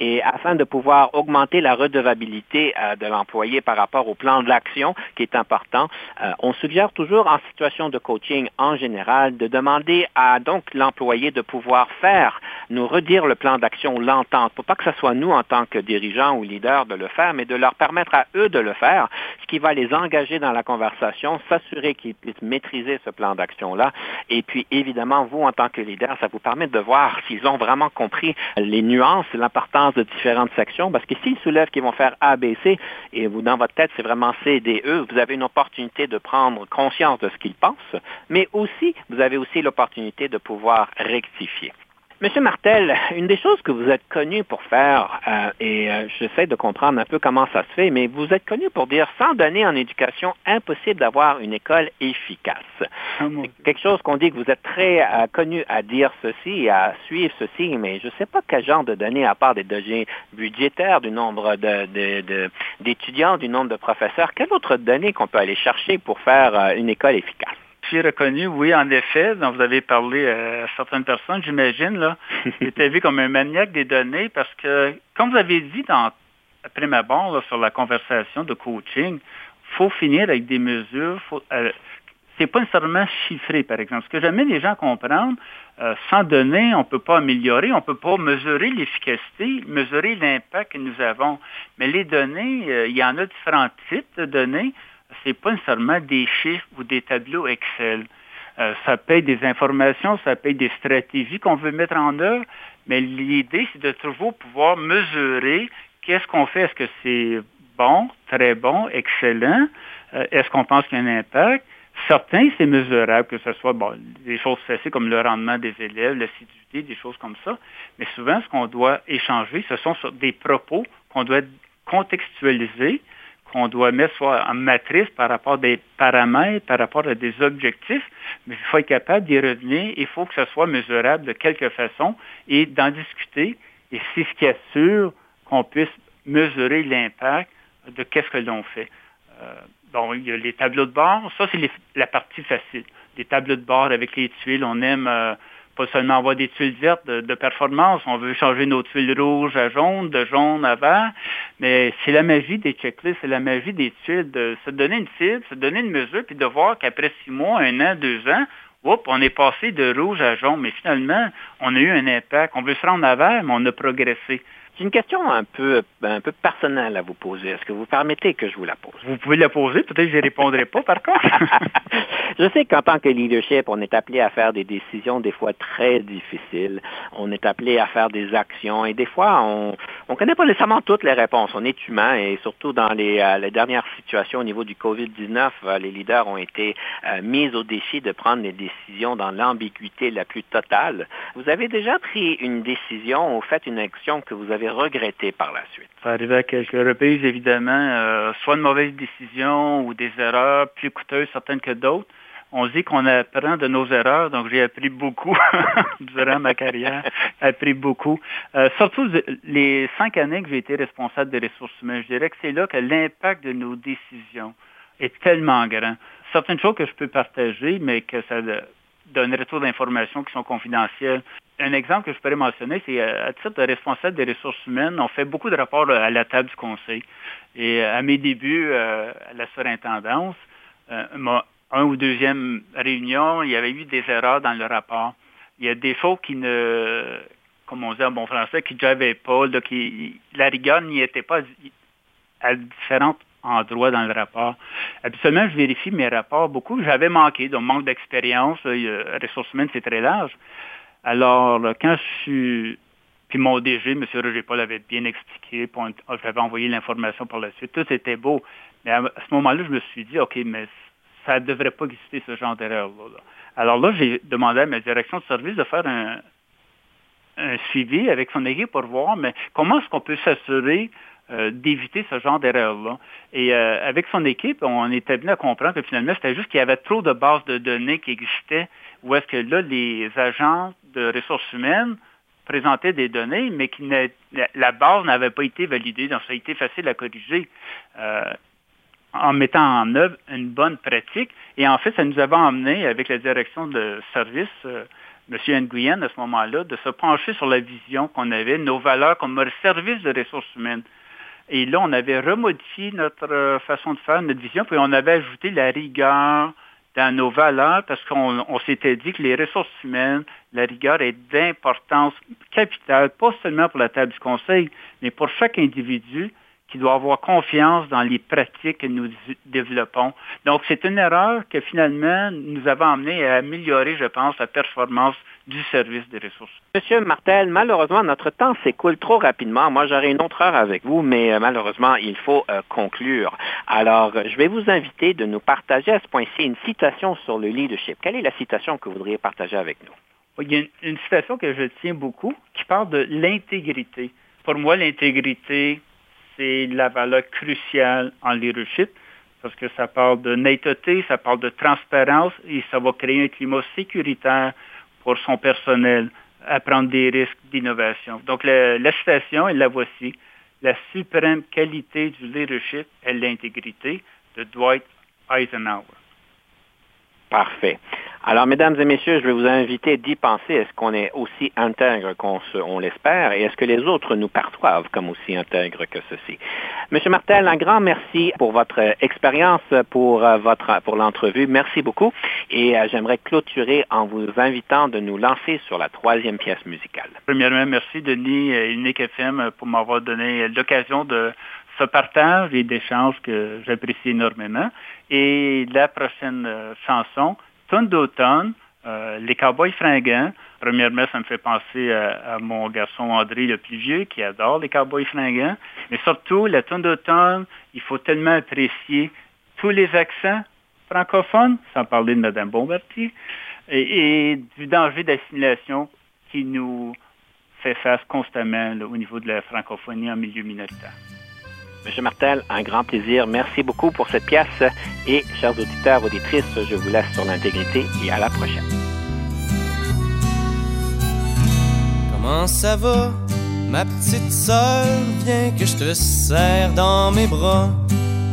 et afin de pouvoir augmenter la redevabilité euh, de l'employé par rapport au plan de l'action qui est important, euh, on suggère toujours en situation de coaching en général de demander à donc l'employé de pouvoir faire, nous redire le plan d'action, l'entente, pour pas que ce soit nous en tant que dirigeants ou leaders de le faire, mais de leur permettre à eux de le faire, ce qui va les engager dans la conversation, s'assurer qu'ils puissent maîtriser ce plan d'action-là. Et puis, évidemment, vous, en tant que leader, ça vous permet de voir s'ils ont vraiment compris les nuances, l'importance de différentes sections, parce que s'ils soulèvent qu'ils vont faire A, B, C, et vous, dans votre tête, c'est vraiment C, D, E, vous avez une opportunité de prendre conscience de ce qu'ils pensent, mais aussi, vous avez aussi l'opportunité de pouvoir rectifier. Monsieur Martel, une des choses que vous êtes connu pour faire, euh, et euh, j'essaie de comprendre un peu comment ça se fait, mais vous êtes connu pour dire, sans donner en éducation, impossible d'avoir une école efficace. Ah, quelque chose qu'on dit que vous êtes très euh, connu à dire ceci, à suivre ceci, mais je ne sais pas quel genre de données, à part des données budgétaires, du nombre d'étudiants, du nombre de professeurs, quelles autres données qu'on peut aller chercher pour faire une école efficace? Suis reconnu, oui, en effet. Donc, vous avez parlé à certaines personnes, j'imagine, là. J'étais vu comme un maniaque des données parce que, comme vous avez dit dans, après ma barre, sur la conversation de coaching, faut finir avec des mesures. Faut, euh, c'est pas nécessairement chiffré, par exemple. Ce que j'amène les gens à comprendre, euh, sans données, on ne peut pas améliorer, on ne peut pas mesurer l'efficacité, mesurer l'impact que nous avons. Mais les données, euh, il y en a différents types de données c'est pas nécessairement des chiffres ou des tableaux Excel. Euh, ça paye des informations, ça paye des stratégies qu'on veut mettre en œuvre, mais l'idée, c'est de toujours pouvoir mesurer qu'est-ce qu'on fait. Est-ce que c'est bon, très bon, excellent? Euh, est-ce qu'on pense qu'il y a un impact? Certains, c'est mesurable, que ce soit des choses faciles comme le rendement des élèves, l'assiduité, des choses comme ça. Mais souvent, ce qu'on doit échanger, ce sont des propos qu'on doit contextualiser qu'on doit mettre soit en matrice par rapport à des paramètres, par rapport à des objectifs, mais il faut être capable d'y revenir, il faut que ce soit mesurable de quelque façon et d'en discuter. Et c'est ce qui assure qu'on puisse mesurer l'impact de qu'est-ce que l'on fait. Euh, bon, il y a les tableaux de bord, ça c'est la partie facile. Les tableaux de bord avec les tuiles, on aime euh, pas seulement avoir des tuiles vertes de, performance, on veut changer nos tuiles rouges à jaune, de jaune à vert, mais c'est la magie des checklists, c'est la magie des tuiles, de se donner une cible, se donner une mesure, puis de voir qu'après six mois, un an, deux ans, on est passé de rouge à jaune, mais finalement, on a eu un impact. On veut se rendre à vert, mais on a progressé. J'ai une question un peu, un peu personnelle à vous poser. Est-ce que vous permettez que je vous la pose? Vous pouvez la poser, peut-être que je ne répondrai pas par contre. je sais qu'en tant que leadership, on est appelé à faire des décisions des fois très difficiles. On est appelé à faire des actions et des fois, on ne connaît pas nécessairement toutes les réponses. On est humain et surtout dans les, euh, les dernières situations au niveau du COVID-19, euh, les leaders ont été euh, mis au défi de prendre des décisions dans l'ambiguïté la plus totale. Vous avez déjà pris une décision ou fait une action que vous avez regretter par la suite? Ça arrive à quelques reprises, évidemment, euh, soit de mauvaises décisions ou des erreurs plus coûteuses certaines que d'autres. On dit qu'on apprend de nos erreurs, donc j'ai appris beaucoup durant ma carrière, appris beaucoup. Euh, surtout les cinq années que j'ai été responsable des ressources humaines, je dirais que c'est là que l'impact de nos décisions est tellement grand. Certaines choses que je peux partager, mais que ça donne retour d'informations qui sont confidentielles un exemple que je pourrais mentionner, c'est euh, à titre de responsable des ressources humaines, on fait beaucoup de rapports à la table du conseil. Et euh, à mes débuts euh, à la surintendance, un ou deuxième réunion, il y avait eu des erreurs dans le rapport. Il y a des choses qui ne, comme on dit en bon français, qui ne j'avais pas, la rigueur n'y était pas à différents endroits dans le rapport. Habituellement, je vérifie mes rapports beaucoup. J'avais manqué, donc manque d'expérience. ressources humaines, c'est très large. Alors, quand je suis... Puis mon DG, M. Roger Paul, avait bien expliqué, j'avais envoyé l'information par la suite, tout était beau. Mais à, ce moment-là, je me suis dit, OK, mais ça ne devrait pas exister ce genre d'erreur-là. Alors là, j'ai demandé à ma direction de service de faire un, suivi avec son équipe pour voir, mais comment est-ce qu'on peut s'assurer euh, d'éviter ce genre d'erreur-là. Et euh, avec son équipe, on était venu à comprendre que finalement, c'était juste qu'il y avait trop de bases de données qui existaient, où est-ce que là, les agents de ressources humaines présentaient des données, mais qui la base n'avait pas été validée, donc ça a été facile à corriger. Euh, en mettant en œuvre une bonne pratique. Et en fait, ça nous avait emmené, avec la direction de service, euh, M. Nguyen, à ce moment-là, de se pencher sur la vision qu'on avait, nos valeurs comme service de ressources humaines. Et là, on avait remodifié notre euh, façon de faire, notre vision, puis on avait ajouté la rigueur, dans nos valeurs parce qu'on s'était dit que les ressources humaines, la rigueur est d'importance capitale, pas seulement pour la table du conseil, mais pour chaque individu qui doit avoir confiance dans les pratiques que nous développons. Donc, c'est une erreur que finalement nous avons amené à améliorer, je pense, la performance du service des ressources. Monsieur Martel, malheureusement, notre temps s'écoule trop rapidement. Moi, j'aurais une autre heure avec vous, mais euh, malheureusement, il faut euh, conclure. Alors, je vais vous inviter de nous partager à ce point-ci une citation sur le leadership. Quelle est la citation que vous voudriez partager avec nous? Il y a une, citation que je tiens beaucoup qui parle de l'intégrité. Pour moi, l'intégrité, c'est la valeur cruciale en leadership parce que ça parle de netteté, ça parle de transparence et ça va créer un climat sécuritaire pour son personnel à prendre des risques d'innovation. Donc, la, la citation, elle la voici. La suprême qualité du leadership est l'intégrité de Dwight Eisenhower. Parfait. Alors, mesdames et messieurs, je vais vous inviter d'y penser. Est-ce qu'on est aussi intègre qu'on on l'espère? Et est-ce que les autres nous perçoivent comme aussi intègres que ceci? Monsieur Martel, un grand merci pour votre expérience, pour euh, votre pour l'entrevue. Merci beaucoup. Et euh, j'aimerais clôturer en vous invitant de nous lancer sur la troisième pièce musicale. Premièrement, merci Denis et Unique FM pour m'avoir donné l'occasion de ce partage et d'échange que j'apprécie énormément. Et la prochaine euh, chanson, Tonne d'automne, euh, Les Cowboys fringants. Premièrement, ça me fait penser à, mon garçon André le plus vieux qui adore les Cowboys fringants. Mais surtout, la tonne d'automne, il faut tellement apprécier tous les accents francophones, sans parler de Mme Bombardier, et, du danger d'assimilation qui nous fait face constamment au niveau de la francophonie en milieu minoritaire. Monsieur Martel, un grand plaisir. Merci beaucoup pour cette pièce. Et, chers auditeurs, auditrices, je vous laisse sur l'intégrité et à la prochaine. Comment ça va, ma petite sœur? Viens que je te serre dans mes bras.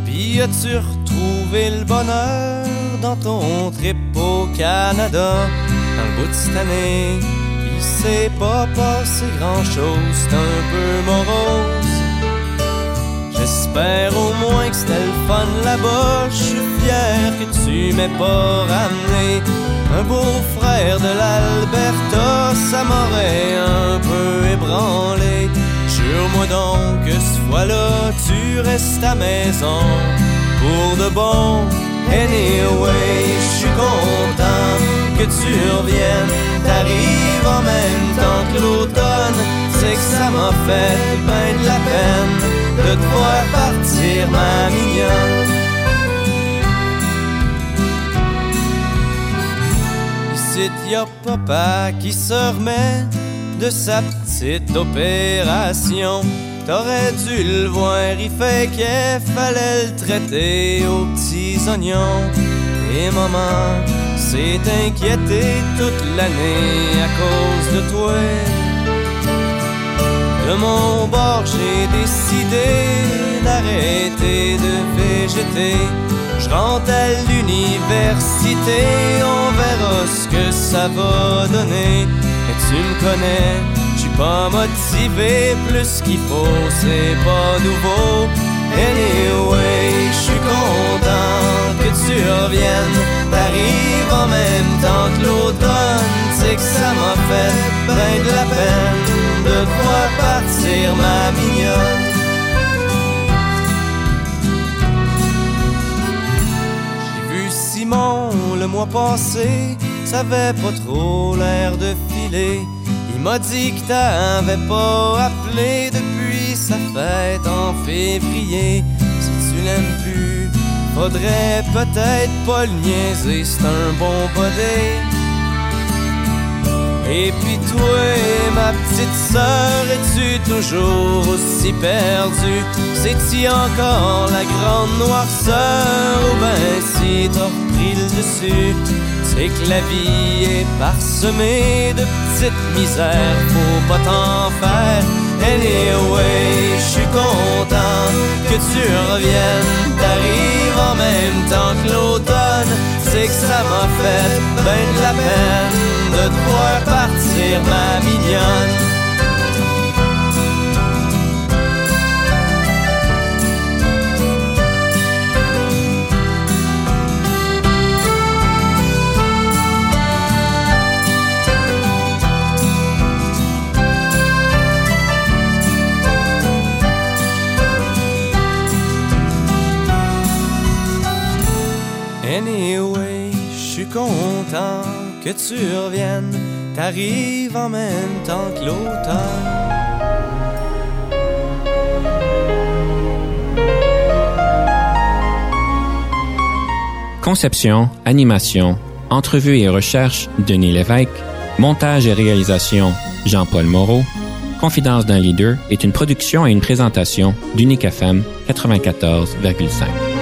Puis as-tu retrouvé le bonheur dans ton trip au Canada? Dans le bout de cette année, il s'est pas passé grand-chose, c'est un peu morose. J'espère au moins que c'était le fun là-bas. Je suis fier que tu m'aies pas ramené un beau-frère de l'Alberta. Ça m'aurait un peu ébranlé. Jure-moi donc que ce fois-là, tu restes à maison pour de bon. Anyway, je suis content que tu reviennes. T'arrives en même temps que l'automne. C'est que ça m'a fait bien de la peine de te partir, ma mignonne. Ici, y a papa qui se remet de sa petite opération. T'aurais dû le voir, il fait qu'il fallait le traiter aux petits oignons. Et maman s'est inquiétée toute l'année à cause de toi. De mon bord, j'ai décidé d'arrêter de végéter. Je rentre à l'université, on verra ce que ça va donner. Et tu me connais, je suis pas motivé, plus qu'il faut, c'est pas nouveau. Anyway, je suis content que tu reviennes. T'arrives en même temps que l'automne, que ça m'a fait bien de la peine de quoi partir, ma mignonne. J'ai vu Simon le mois passé, ça avait pas trop l'air de filer. Il m'a dit que t'avais pas appelé depuis sa fête en février. Si tu l'aimes plus, faudrait peut-être pas le niaiser, c'est un bon body. Et puis toi, ma petite sœur, es-tu toujours aussi perdue? C'est-tu encore la grande noirceur ou ben si t'as repris le dessus? C'est que la vie est parsemée de petites misères, faut pas t'en faire. Anyway, je suis content que tu reviennes, t'arrives en même temps que l'automne, c'est que ça m'a fait ben la peine de te voir partir, ma mignonne. Content que tu reviennes, t'arrives en même temps que l'automne. Conception, animation, entrevue et recherche, Denis Lévesque. Montage et réalisation, Jean-Paul Moreau. Confidence d'un leader est une production et une présentation d'Unique FM 94,5.